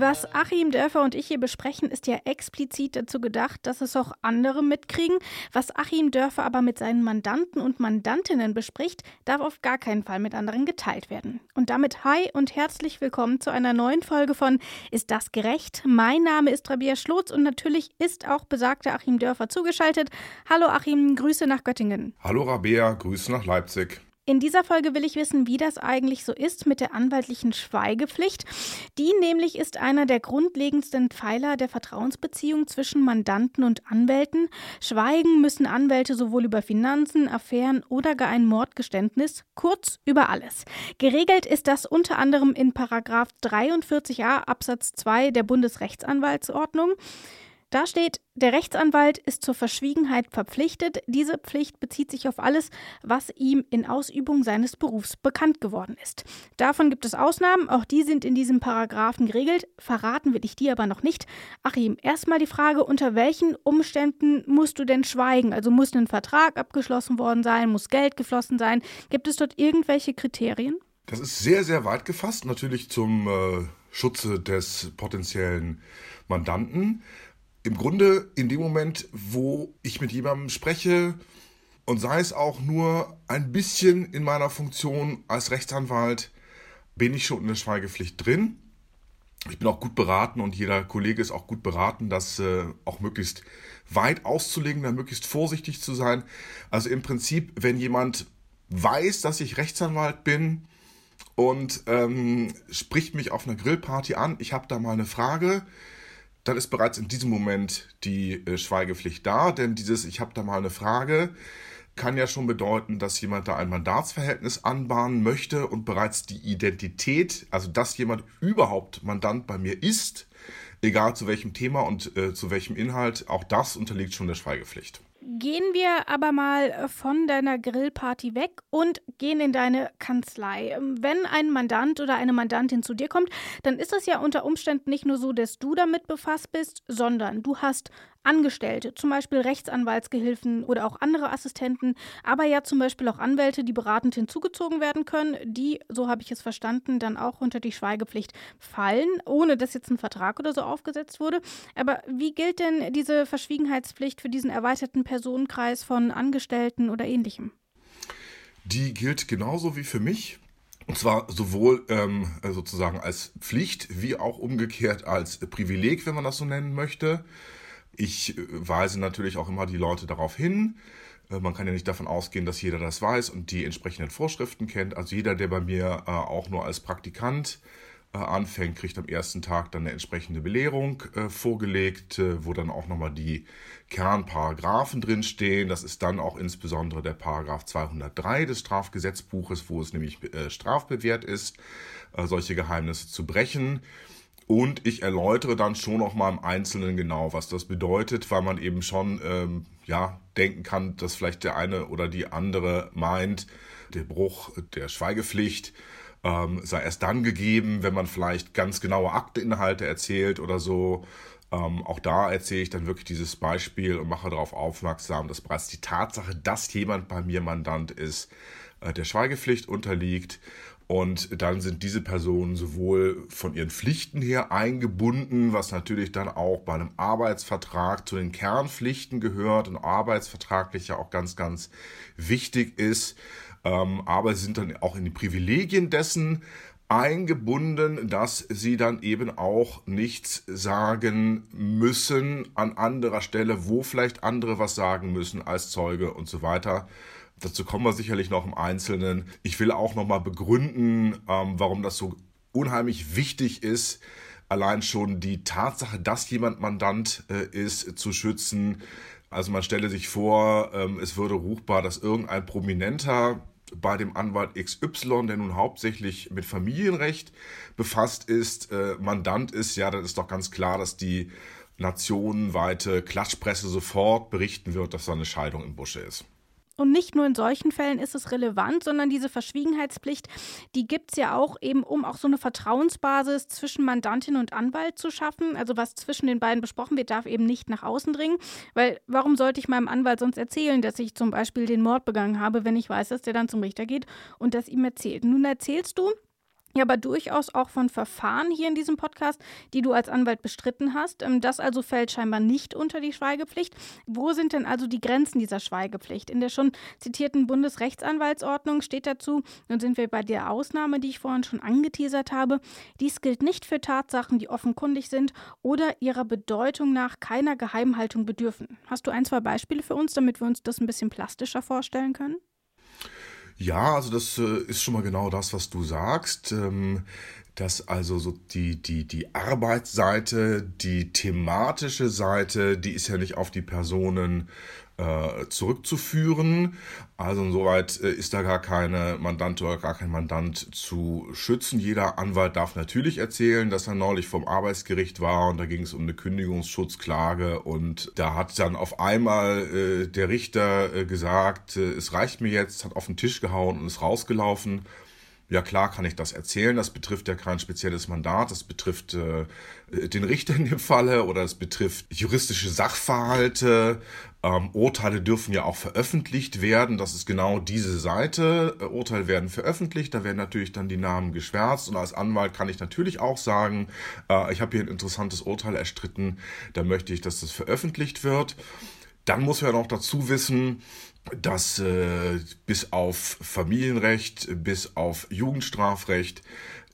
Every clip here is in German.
Was Achim Dörfer und ich hier besprechen, ist ja explizit dazu gedacht, dass es auch andere mitkriegen. Was Achim Dörfer aber mit seinen Mandanten und Mandantinnen bespricht, darf auf gar keinen Fall mit anderen geteilt werden. Und damit hi und herzlich willkommen zu einer neuen Folge von Ist das gerecht? Mein Name ist Rabia Schlotz und natürlich ist auch besagter Achim Dörfer zugeschaltet. Hallo Achim, Grüße nach Göttingen. Hallo Rabea, Grüße nach Leipzig. In dieser Folge will ich wissen, wie das eigentlich so ist mit der anwaltlichen Schweigepflicht. Die nämlich ist einer der grundlegendsten Pfeiler der Vertrauensbeziehung zwischen Mandanten und Anwälten. Schweigen müssen Anwälte sowohl über Finanzen, Affären oder gar ein Mordgeständnis, kurz über alles. Geregelt ist das unter anderem in Paragraf 43a Absatz 2 der Bundesrechtsanwaltsordnung. Da steht, der Rechtsanwalt ist zur Verschwiegenheit verpflichtet. Diese Pflicht bezieht sich auf alles, was ihm in Ausübung seines Berufs bekannt geworden ist. Davon gibt es Ausnahmen, auch die sind in diesem Paragraphen geregelt. Verraten will ich die aber noch nicht. Achim, erstmal die Frage, unter welchen Umständen musst du denn schweigen? Also muss ein Vertrag abgeschlossen worden sein, muss Geld geflossen sein? Gibt es dort irgendwelche Kriterien? Das ist sehr, sehr weit gefasst, natürlich zum äh, Schutze des potenziellen Mandanten im Grunde in dem Moment, wo ich mit jemandem spreche und sei es auch nur ein bisschen in meiner Funktion als Rechtsanwalt, bin ich schon in der Schweigepflicht drin. Ich bin auch gut beraten und jeder Kollege ist auch gut beraten, das äh, auch möglichst weit auszulegen, dann möglichst vorsichtig zu sein. Also im Prinzip, wenn jemand weiß, dass ich Rechtsanwalt bin und ähm, spricht mich auf einer Grillparty an, ich habe da mal eine Frage, dann ist bereits in diesem Moment die äh, Schweigepflicht da, denn dieses Ich habe da mal eine Frage kann ja schon bedeuten, dass jemand da ein Mandatsverhältnis anbahnen möchte und bereits die Identität, also dass jemand überhaupt Mandant bei mir ist, egal zu welchem Thema und äh, zu welchem Inhalt, auch das unterliegt schon der Schweigepflicht. Gehen wir aber mal äh, von deiner Grillparty weg und gehen in deine Kanzlei. Ähm, wenn ein Mandant oder eine Mandantin zu dir kommt, dann ist es ja unter Umständen nicht nur so, dass du damit befasst bist, sondern du hast Angestellte, zum Beispiel Rechtsanwaltsgehilfen oder auch andere Assistenten, aber ja zum Beispiel auch Anwälte, die beratend hinzugezogen werden können, die, so habe ich es verstanden, dann auch unter die Schweigepflicht fallen, ohne dass jetzt ein Vertrag oder so aufgesetzt wurde. Aber wie gilt denn diese Verschwiegenheitspflicht für diesen erweiterten Personenkreis von Angestellten oder ähnlichem? Die gilt genauso wie für mich. Und zwar sowohl ähm, sozusagen als Pflicht wie auch umgekehrt als Privileg, wenn man das so nennen möchte. Ich äh, weise natürlich auch immer die Leute darauf hin. Äh, man kann ja nicht davon ausgehen, dass jeder das weiß und die entsprechenden Vorschriften kennt. Also jeder, der bei mir äh, auch nur als Praktikant anfängt, kriegt am ersten Tag dann eine entsprechende Belehrung vorgelegt, wo dann auch nochmal die Kernparagraphen drinstehen. Das ist dann auch insbesondere der Paragraph 203 des Strafgesetzbuches, wo es nämlich strafbewehrt ist, solche Geheimnisse zu brechen. Und ich erläutere dann schon noch mal im Einzelnen genau, was das bedeutet, weil man eben schon ähm, ja, denken kann, dass vielleicht der eine oder die andere meint, der Bruch der Schweigepflicht ähm, sei erst dann gegeben, wenn man vielleicht ganz genaue Akteinhalte erzählt oder so. Ähm, auch da erzähle ich dann wirklich dieses Beispiel und mache darauf aufmerksam, dass bereits die Tatsache, dass jemand bei mir Mandant ist, äh, der Schweigepflicht unterliegt und dann sind diese Personen sowohl von ihren Pflichten her eingebunden, was natürlich dann auch bei einem Arbeitsvertrag zu den Kernpflichten gehört und arbeitsvertraglich ja auch ganz, ganz wichtig ist. Ähm, aber sie sind dann auch in die Privilegien dessen eingebunden, dass sie dann eben auch nichts sagen müssen an anderer Stelle, wo vielleicht andere was sagen müssen als Zeuge und so weiter. Dazu kommen wir sicherlich noch im Einzelnen. Ich will auch nochmal begründen, ähm, warum das so unheimlich wichtig ist, allein schon die Tatsache, dass jemand Mandant äh, ist, zu schützen. Also man stelle sich vor, ähm, es würde ruchbar, dass irgendein Prominenter bei dem Anwalt XY, der nun hauptsächlich mit Familienrecht befasst ist, äh, Mandant ist, ja, dann ist doch ganz klar, dass die nationenweite Klatschpresse sofort berichten wird, dass da eine Scheidung im Busche ist. Und nicht nur in solchen Fällen ist es relevant, sondern diese Verschwiegenheitspflicht, die gibt es ja auch eben, um auch so eine Vertrauensbasis zwischen Mandantin und Anwalt zu schaffen. Also was zwischen den beiden besprochen wird, darf eben nicht nach außen dringen. Weil warum sollte ich meinem Anwalt sonst erzählen, dass ich zum Beispiel den Mord begangen habe, wenn ich weiß, dass der dann zum Richter geht und das ihm erzählt? Nun erzählst du, ja, aber durchaus auch von Verfahren hier in diesem Podcast, die du als Anwalt bestritten hast. Ähm, das also fällt scheinbar nicht unter die Schweigepflicht. Wo sind denn also die Grenzen dieser Schweigepflicht? In der schon zitierten Bundesrechtsanwaltsordnung steht dazu, nun sind wir bei der Ausnahme, die ich vorhin schon angeteasert habe, dies gilt nicht für Tatsachen, die offenkundig sind oder ihrer Bedeutung nach keiner Geheimhaltung bedürfen. Hast du ein, zwei Beispiele für uns, damit wir uns das ein bisschen plastischer vorstellen können? Ja, also das äh, ist schon mal genau das, was du sagst. Ähm, dass also so die, die, die Arbeitsseite, die thematische Seite, die ist ja nicht auf die Personen äh, zurückzuführen. Also insoweit äh, ist da gar keine Mandant oder gar kein Mandant zu schützen. Jeder Anwalt darf natürlich erzählen, dass er neulich vom Arbeitsgericht war und da ging es um eine Kündigungsschutzklage und da hat dann auf einmal äh, der Richter äh, gesagt, äh, es reicht mir jetzt, hat auf den Tisch gehauen und ist rausgelaufen. Ja klar kann ich das erzählen. Das betrifft ja kein spezielles Mandat. Das betrifft äh, den Richter in dem Falle oder es betrifft juristische Sachverhalte. Ähm, Urteile dürfen ja auch veröffentlicht werden. Das ist genau diese Seite. Äh, Urteile werden veröffentlicht. Da werden natürlich dann die Namen geschwärzt. Und als Anwalt kann ich natürlich auch sagen, äh, ich habe hier ein interessantes Urteil erstritten. Da möchte ich, dass das veröffentlicht wird. Dann muss man auch dazu wissen, dass äh, bis auf Familienrecht, bis auf Jugendstrafrecht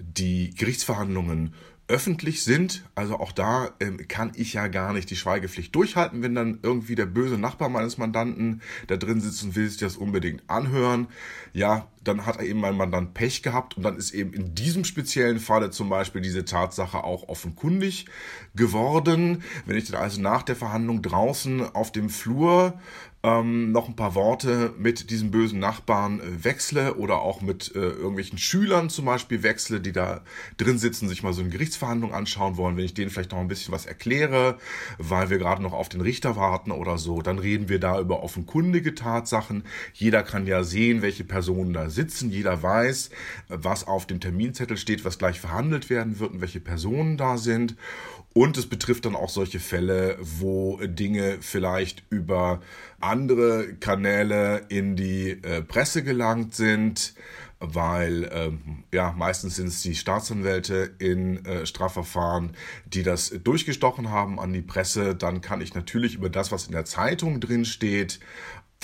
die Gerichtsverhandlungen öffentlich sind. Also auch da ähm, kann ich ja gar nicht die Schweigepflicht durchhalten, wenn dann irgendwie der böse Nachbar meines Mandanten da drin sitzt und will sich das unbedingt anhören. Ja, dann hat er eben mein Mandant Pech gehabt und dann ist eben in diesem speziellen Falle zum Beispiel diese Tatsache auch offenkundig geworden. Wenn ich dann also nach der Verhandlung draußen auf dem Flur ähm, noch ein paar Worte mit diesem bösen Nachbarn äh, wechsle oder auch mit äh, irgendwelchen Schülern zum Beispiel wechsle, die da drin sitzen, sich mal so eine Gerichtsverhandlung anschauen wollen, wenn ich denen vielleicht noch ein bisschen was erkläre, weil wir gerade noch auf den Richter warten oder so, dann reden wir da über offenkundige Tatsachen. Jeder kann ja sehen, welche Personen da sitzen, jeder weiß, was auf dem Terminzettel steht, was gleich verhandelt werden wird und welche Personen da sind. Und es betrifft dann auch solche Fälle, wo Dinge vielleicht über andere Kanäle in die äh, Presse gelangt sind, weil ähm, ja meistens sind es die Staatsanwälte in äh, Strafverfahren, die das durchgestochen haben an die Presse. Dann kann ich natürlich über das, was in der Zeitung drin steht,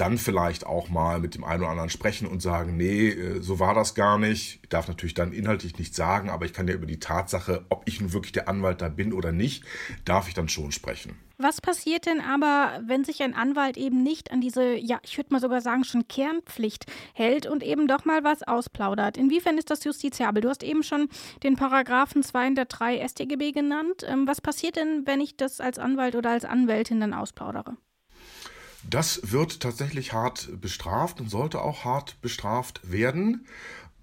dann vielleicht auch mal mit dem einen oder anderen sprechen und sagen, nee, äh, so war das gar nicht. Ich darf natürlich dann inhaltlich nichts sagen, aber ich kann ja über die Tatsache, ob ich nun wirklich der Anwalt da bin oder nicht, darf ich dann schon sprechen. Was passiert denn aber, wenn sich ein Anwalt eben nicht an diese, ja, ich würde mal sogar sagen, schon Kernpflicht hält und eben doch mal was ausplaudert? Inwiefern ist das justiziabel? Du hast eben schon den Paragraphen 203 StGB genannt. Ähm, was passiert denn, wenn ich das als Anwalt oder als Anwältin dann ausplaudere? Das wird tatsächlich hart bestraft und sollte auch hart bestraft werden.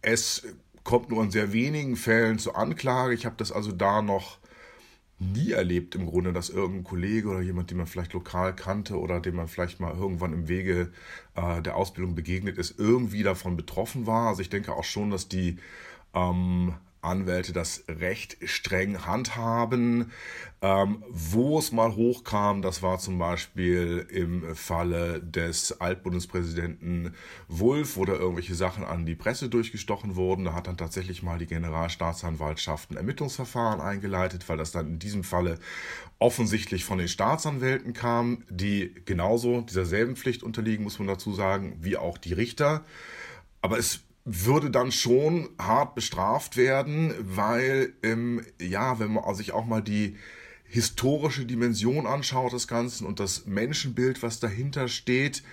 Es kommt nur in sehr wenigen Fällen zur Anklage. Ich habe das also da noch nie erlebt im Grunde, dass irgendein Kollege oder jemand, den man vielleicht lokal kannte oder dem man vielleicht mal irgendwann im Wege äh, der Ausbildung begegnet ist, irgendwie davon betroffen war. Also ich denke auch schon, dass die ähm, Anwälte das recht streng handhaben. Ähm, wo es mal hochkam, das war zum Beispiel im Falle des Altbundespräsidenten Wulff, wo da irgendwelche Sachen an die Presse durchgestochen wurden. Da hat dann tatsächlich mal die Generalstaatsanwaltschaft ein Ermittlungsverfahren eingeleitet, weil das dann in diesem Falle offensichtlich von den Staatsanwälten kam, die genauso dieser selben Pflicht unterliegen, muss man dazu sagen, wie auch die Richter. Aber es würde dann schon hart bestraft werden, weil, ähm, ja, wenn man sich auch mal die historische Dimension anschaut des Ganzen und das Menschenbild, was dahinter steht,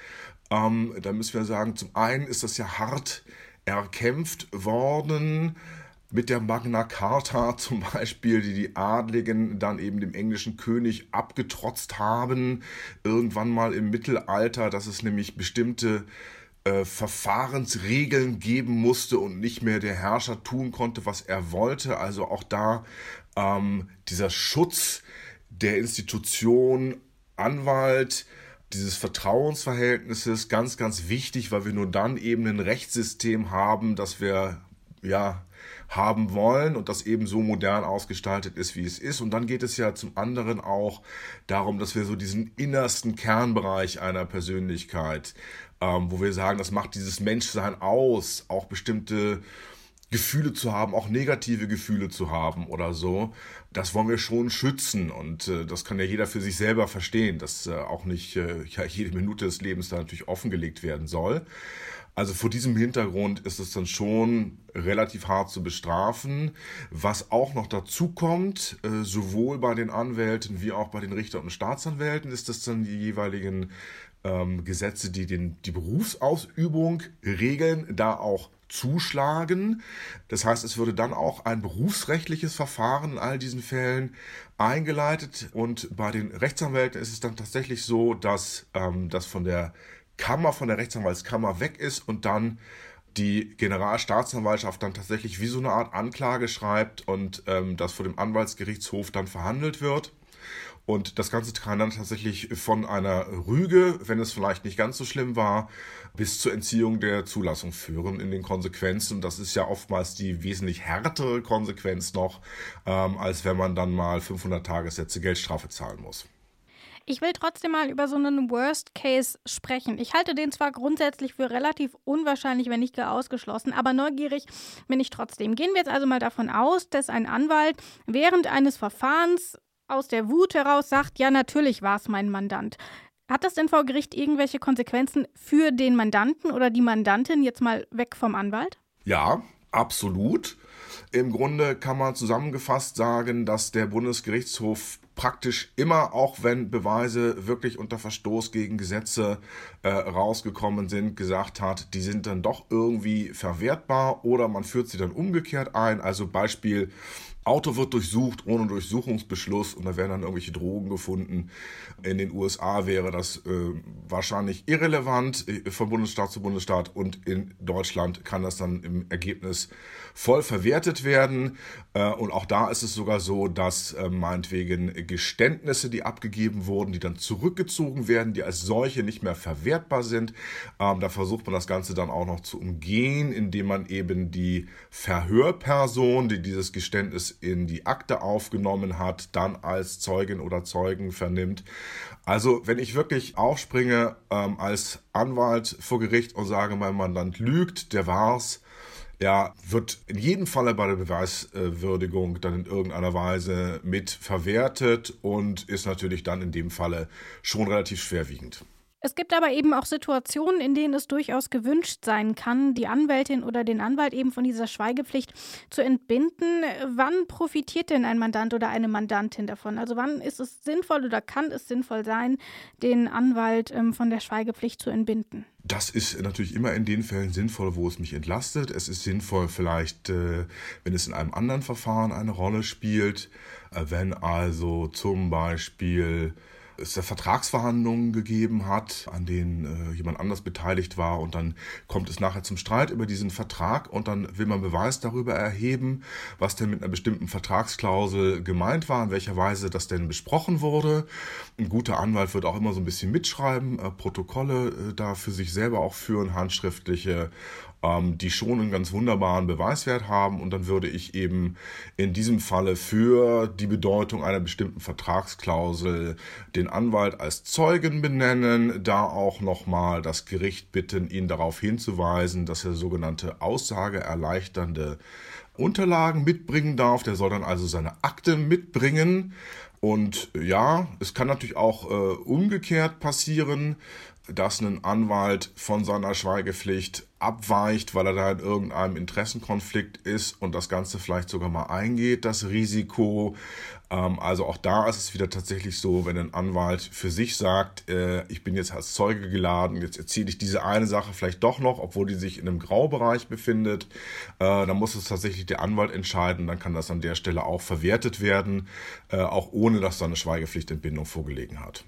ähm, da müssen wir sagen, zum einen ist das ja hart erkämpft worden mit der Magna Carta zum Beispiel, die die Adligen dann eben dem englischen König abgetrotzt haben, irgendwann mal im Mittelalter, dass es nämlich bestimmte äh, Verfahrensregeln geben musste und nicht mehr der Herrscher tun konnte, was er wollte. Also auch da ähm, dieser Schutz der Institution Anwalt, dieses Vertrauensverhältnisses ganz, ganz wichtig, weil wir nur dann eben ein Rechtssystem haben, das wir ja haben wollen und das eben so modern ausgestaltet ist, wie es ist. Und dann geht es ja zum anderen auch darum, dass wir so diesen innersten Kernbereich einer Persönlichkeit, ähm, wo wir sagen, das macht dieses Menschsein aus, auch bestimmte Gefühle zu haben, auch negative Gefühle zu haben oder so, das wollen wir schon schützen und äh, das kann ja jeder für sich selber verstehen, dass äh, auch nicht äh, ja, jede Minute des Lebens da natürlich offengelegt werden soll. Also vor diesem Hintergrund ist es dann schon relativ hart zu bestrafen. Was auch noch dazu kommt, äh, sowohl bei den Anwälten wie auch bei den Richter und Staatsanwälten, ist das dann die jeweiligen ähm, Gesetze, die den, die Berufsausübung regeln, da auch zuschlagen. Das heißt, es würde dann auch ein berufsrechtliches Verfahren in all diesen Fällen eingeleitet. Und bei den Rechtsanwälten ist es dann tatsächlich so, dass ähm, das von der Kammer, von der Rechtsanwaltskammer weg ist und dann die Generalstaatsanwaltschaft dann tatsächlich wie so eine Art Anklage schreibt und ähm, das vor dem Anwaltsgerichtshof dann verhandelt wird. Und das Ganze kann dann tatsächlich von einer Rüge, wenn es vielleicht nicht ganz so schlimm war, bis zur Entziehung der Zulassung führen in den Konsequenzen. Und das ist ja oftmals die wesentlich härtere Konsequenz noch, ähm, als wenn man dann mal 500 Tagessätze Geldstrafe zahlen muss. Ich will trotzdem mal über so einen Worst Case sprechen. Ich halte den zwar grundsätzlich für relativ unwahrscheinlich, wenn nicht gar ausgeschlossen, aber neugierig bin ich trotzdem. Gehen wir jetzt also mal davon aus, dass ein Anwalt während eines Verfahrens aus der Wut heraus sagt, ja, natürlich war es mein Mandant. Hat das denn vor Gericht irgendwelche Konsequenzen für den Mandanten oder die Mandantin jetzt mal weg vom Anwalt? Ja, absolut. Im Grunde kann man zusammengefasst sagen, dass der Bundesgerichtshof praktisch immer, auch wenn Beweise wirklich unter Verstoß gegen Gesetze äh, rausgekommen sind, gesagt hat, die sind dann doch irgendwie verwertbar oder man führt sie dann umgekehrt ein. Also Beispiel Auto wird durchsucht ohne Durchsuchungsbeschluss und da werden dann irgendwelche Drogen gefunden. In den USA wäre das äh, wahrscheinlich irrelevant äh, von Bundesstaat zu Bundesstaat und in Deutschland kann das dann im Ergebnis voll verwertet werden. Äh, und auch da ist es sogar so, dass äh, meinetwegen Geständnisse, die abgegeben wurden, die dann zurückgezogen werden, die als solche nicht mehr verwertbar sind. Ähm, da versucht man das Ganze dann auch noch zu umgehen, indem man eben die Verhörperson, die dieses Geständnis in die Akte aufgenommen hat, dann als Zeugin oder Zeugen vernimmt. Also wenn ich wirklich aufspringe ähm, als Anwalt vor Gericht und sage, mein Mandant lügt, der war's, ja, wird in jedem Falle bei der Beweiswürdigung dann in irgendeiner Weise mit verwertet und ist natürlich dann in dem Falle schon relativ schwerwiegend. Es gibt aber eben auch Situationen, in denen es durchaus gewünscht sein kann, die Anwältin oder den Anwalt eben von dieser Schweigepflicht zu entbinden. Wann profitiert denn ein Mandant oder eine Mandantin davon? Also wann ist es sinnvoll oder kann es sinnvoll sein, den Anwalt ähm, von der Schweigepflicht zu entbinden? Das ist natürlich immer in den Fällen sinnvoll, wo es mich entlastet. Es ist sinnvoll vielleicht, äh, wenn es in einem anderen Verfahren eine Rolle spielt, äh, wenn also zum Beispiel es Vertragsverhandlungen gegeben hat, an denen äh, jemand anders beteiligt war und dann kommt es nachher zum Streit über diesen Vertrag und dann will man Beweis darüber erheben, was denn mit einer bestimmten Vertragsklausel gemeint war, in welcher Weise das denn besprochen wurde. Ein guter Anwalt wird auch immer so ein bisschen mitschreiben, äh, Protokolle äh, da für sich selber auch führen, handschriftliche die schon einen ganz wunderbaren Beweiswert haben. Und dann würde ich eben in diesem Falle für die Bedeutung einer bestimmten Vertragsklausel den Anwalt als Zeugen benennen, da auch nochmal das Gericht bitten, ihn darauf hinzuweisen, dass er sogenannte aussageerleichternde Unterlagen mitbringen darf. Der soll dann also seine Akte mitbringen. Und ja, es kann natürlich auch äh, umgekehrt passieren, dass ein Anwalt von seiner Schweigepflicht abweicht, weil er da in irgendeinem Interessenkonflikt ist und das Ganze vielleicht sogar mal eingeht, das Risiko. Ähm, also auch da ist es wieder tatsächlich so, wenn ein Anwalt für sich sagt, äh, ich bin jetzt als Zeuge geladen, jetzt erzähle ich diese eine Sache vielleicht doch noch, obwohl die sich in einem Graubereich befindet, äh, dann muss es tatsächlich der Anwalt entscheiden, dann kann das an der Stelle auch verwertet werden, äh, auch ohne dass da eine Schweigepflichtentbindung vorgelegen hat.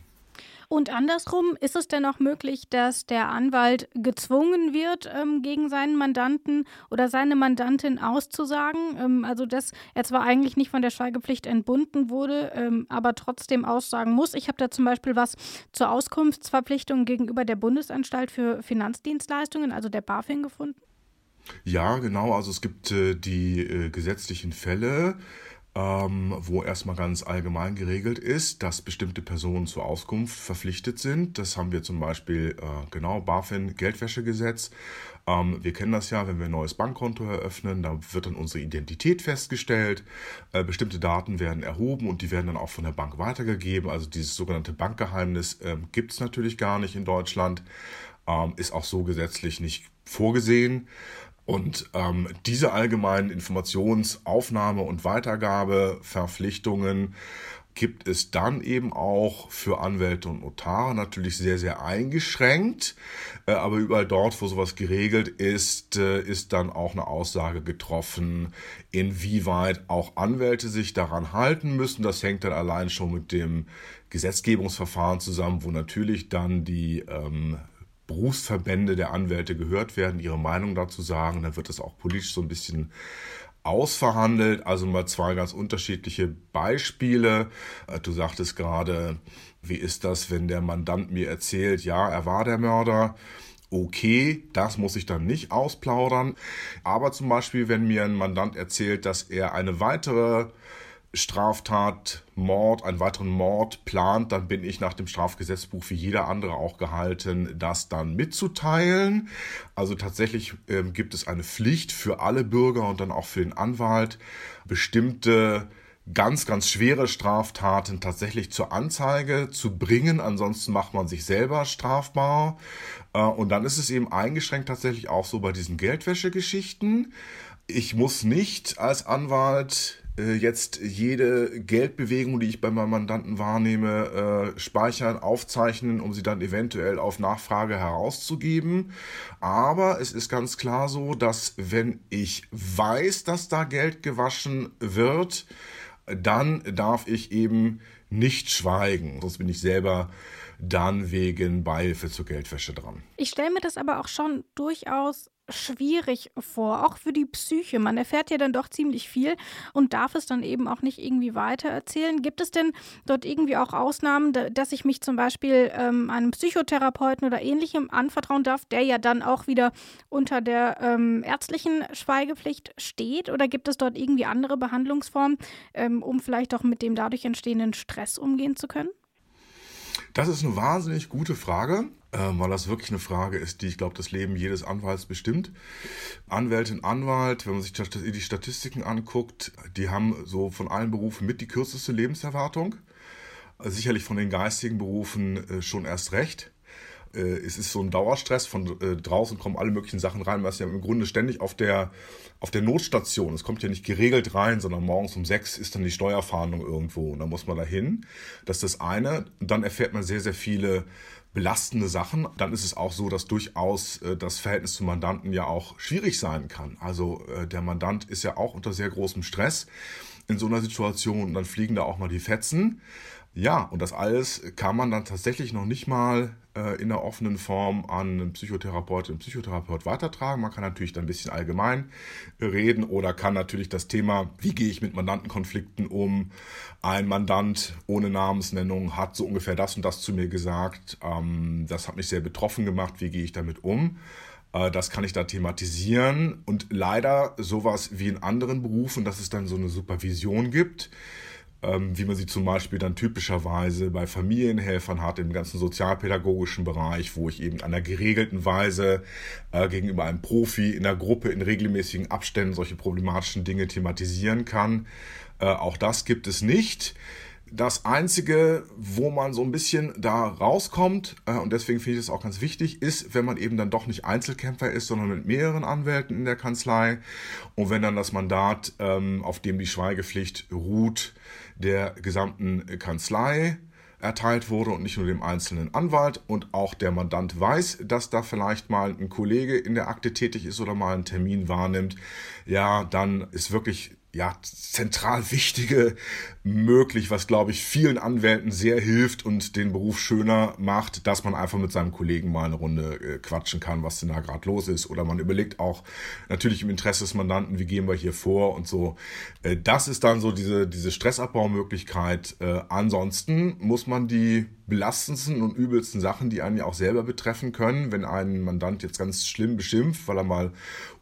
Und andersrum, ist es denn auch möglich, dass der Anwalt gezwungen wird, ähm, gegen seinen Mandanten oder seine Mandantin auszusagen? Ähm, also, dass er zwar eigentlich nicht von der Schweigepflicht entbunden wurde, ähm, aber trotzdem aussagen muss. Ich habe da zum Beispiel was zur Auskunftsverpflichtung gegenüber der Bundesanstalt für Finanzdienstleistungen, also der BaFin, gefunden. Ja, genau. Also es gibt äh, die äh, gesetzlichen Fälle, ähm, wo erstmal ganz allgemein geregelt ist, dass bestimmte Personen zur Auskunft verpflichtet sind. Das haben wir zum Beispiel, äh, genau, BaFin, Geldwäschegesetz. Ähm, wir kennen das ja, wenn wir ein neues Bankkonto eröffnen, da wird dann unsere Identität festgestellt, äh, bestimmte Daten werden erhoben und die werden dann auch von der Bank weitergegeben. Also dieses sogenannte Bankgeheimnis äh, gibt es natürlich gar nicht in Deutschland, ähm, ist auch so gesetzlich nicht vorgesehen. Und ähm, diese allgemeinen Informationsaufnahme und Weitergabeverpflichtungen gibt es dann eben auch für Anwälte und Notare natürlich sehr, sehr eingeschränkt. Äh, aber überall dort, wo sowas geregelt ist, äh, ist dann auch eine Aussage getroffen, inwieweit auch Anwälte sich daran halten müssen. Das hängt dann allein schon mit dem Gesetzgebungsverfahren zusammen, wo natürlich dann die ähm, Berufsverbände der Anwälte gehört werden, ihre Meinung dazu sagen. Dann wird das auch politisch so ein bisschen ausverhandelt. Also mal zwei ganz unterschiedliche Beispiele. Äh, du sagtest gerade, wie ist das, wenn der Mandant mir erzählt, ja, er war der Mörder. Okay, das muss ich dann nicht ausplaudern. Aber zum Beispiel, wenn mir ein Mandant erzählt, dass er eine weitere Straftat, Mord, einen weiteren Mord plant, dann bin ich nach dem Strafgesetzbuch wie jeder andere auch gehalten, das dann mitzuteilen. Also tatsächlich ähm, gibt es eine Pflicht für alle Bürger und dann auch für den Anwalt, bestimmte ganz, ganz schwere Straftaten tatsächlich zur Anzeige zu bringen. Ansonsten macht man sich selber strafbar. Äh, und dann ist es eben eingeschränkt tatsächlich auch so bei diesen Geldwäschegeschichten. Ich muss nicht als Anwalt jetzt jede Geldbewegung, die ich bei meinem Mandanten wahrnehme, äh, speichern, aufzeichnen, um sie dann eventuell auf Nachfrage herauszugeben. Aber es ist ganz klar so, dass wenn ich weiß, dass da Geld gewaschen wird, dann darf ich eben nicht schweigen. Sonst bin ich selber dann wegen Beihilfe zur Geldwäsche dran. Ich stelle mir das aber auch schon durchaus schwierig vor, auch für die Psyche. Man erfährt ja dann doch ziemlich viel und darf es dann eben auch nicht irgendwie weiter erzählen. Gibt es denn dort irgendwie auch Ausnahmen, dass ich mich zum Beispiel ähm, einem Psychotherapeuten oder ähnlichem anvertrauen darf, der ja dann auch wieder unter der ähm, ärztlichen Schweigepflicht steht? Oder gibt es dort irgendwie andere Behandlungsformen, ähm, um vielleicht auch mit dem dadurch entstehenden Stress umgehen zu können? Das ist eine wahnsinnig gute Frage, äh, weil das wirklich eine Frage ist, die, ich glaube, das Leben jedes Anwalts bestimmt. Anwältin, Anwalt, wenn man sich die Statistiken anguckt, die haben so von allen Berufen mit die kürzeste Lebenserwartung. Sicherlich von den geistigen Berufen äh, schon erst recht es ist so ein Dauerstress. Von äh, draußen kommen alle möglichen Sachen rein. Man ist ja im Grunde ständig auf der, auf der Notstation. Es kommt ja nicht geregelt rein, sondern morgens um sechs ist dann die Steuerfahndung irgendwo und dann muss man da hin. Das ist das eine. Dann erfährt man sehr, sehr viele belastende Sachen. Dann ist es auch so, dass durchaus äh, das Verhältnis zum Mandanten ja auch schwierig sein kann. Also äh, der Mandant ist ja auch unter sehr großem Stress in so einer Situation und dann fliegen da auch mal die Fetzen. Ja, und das alles kann man dann tatsächlich noch nicht mal äh, in der offenen Form an einen Psychotherapeut, einen Psychotherapeut weitertragen. Man kann natürlich dann ein bisschen allgemein reden oder kann natürlich das Thema, wie gehe ich mit Mandantenkonflikten um? Ein Mandant ohne Namensnennung hat so ungefähr das und das zu mir gesagt. Ähm, das hat mich sehr betroffen gemacht. Wie gehe ich damit um? Äh, das kann ich da thematisieren und leider sowas wie in anderen Berufen, dass es dann so eine Supervision gibt wie man sie zum Beispiel dann typischerweise bei Familienhelfern hat, im ganzen sozialpädagogischen Bereich, wo ich eben einer geregelten Weise äh, gegenüber einem Profi in der Gruppe in regelmäßigen Abständen solche problematischen Dinge thematisieren kann. Äh, auch das gibt es nicht. Das Einzige, wo man so ein bisschen da rauskommt, äh, und deswegen finde ich es auch ganz wichtig, ist, wenn man eben dann doch nicht Einzelkämpfer ist, sondern mit mehreren Anwälten in der Kanzlei und wenn dann das Mandat, ähm, auf dem die Schweigepflicht ruht, der gesamten Kanzlei erteilt wurde und nicht nur dem einzelnen Anwalt. Und auch der Mandant weiß, dass da vielleicht mal ein Kollege in der Akte tätig ist oder mal einen Termin wahrnimmt, ja, dann ist wirklich ja, zentral wichtige möglich, was glaube ich vielen Anwälten sehr hilft und den Beruf schöner macht, dass man einfach mit seinem Kollegen mal eine Runde äh, quatschen kann, was denn da gerade los ist. Oder man überlegt auch natürlich im Interesse des Mandanten, wie gehen wir hier vor und so. Äh, das ist dann so diese, diese Stressabbaumöglichkeit. Äh, ansonsten muss man die belastendsten und übelsten Sachen, die einen ja auch selber betreffen können, wenn ein Mandant jetzt ganz schlimm beschimpft, weil er mal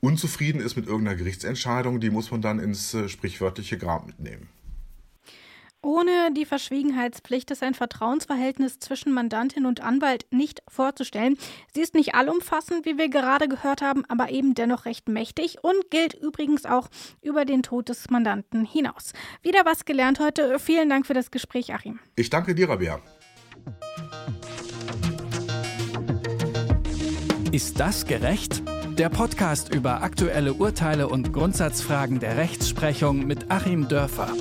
unzufrieden ist mit irgendeiner Gerichtsentscheidung, die muss man dann ins äh, sprichwörtliche Grab mitnehmen. Ohne die Verschwiegenheitspflicht ist ein Vertrauensverhältnis zwischen Mandantin und Anwalt nicht vorzustellen. Sie ist nicht allumfassend, wie wir gerade gehört haben, aber eben dennoch recht mächtig und gilt übrigens auch über den Tod des Mandanten hinaus. Wieder was gelernt heute. Vielen Dank für das Gespräch, Achim. Ich danke dir, Rabea. Ist das gerecht? Der Podcast über aktuelle Urteile und Grundsatzfragen der Rechtsprechung mit Achim Dörfer.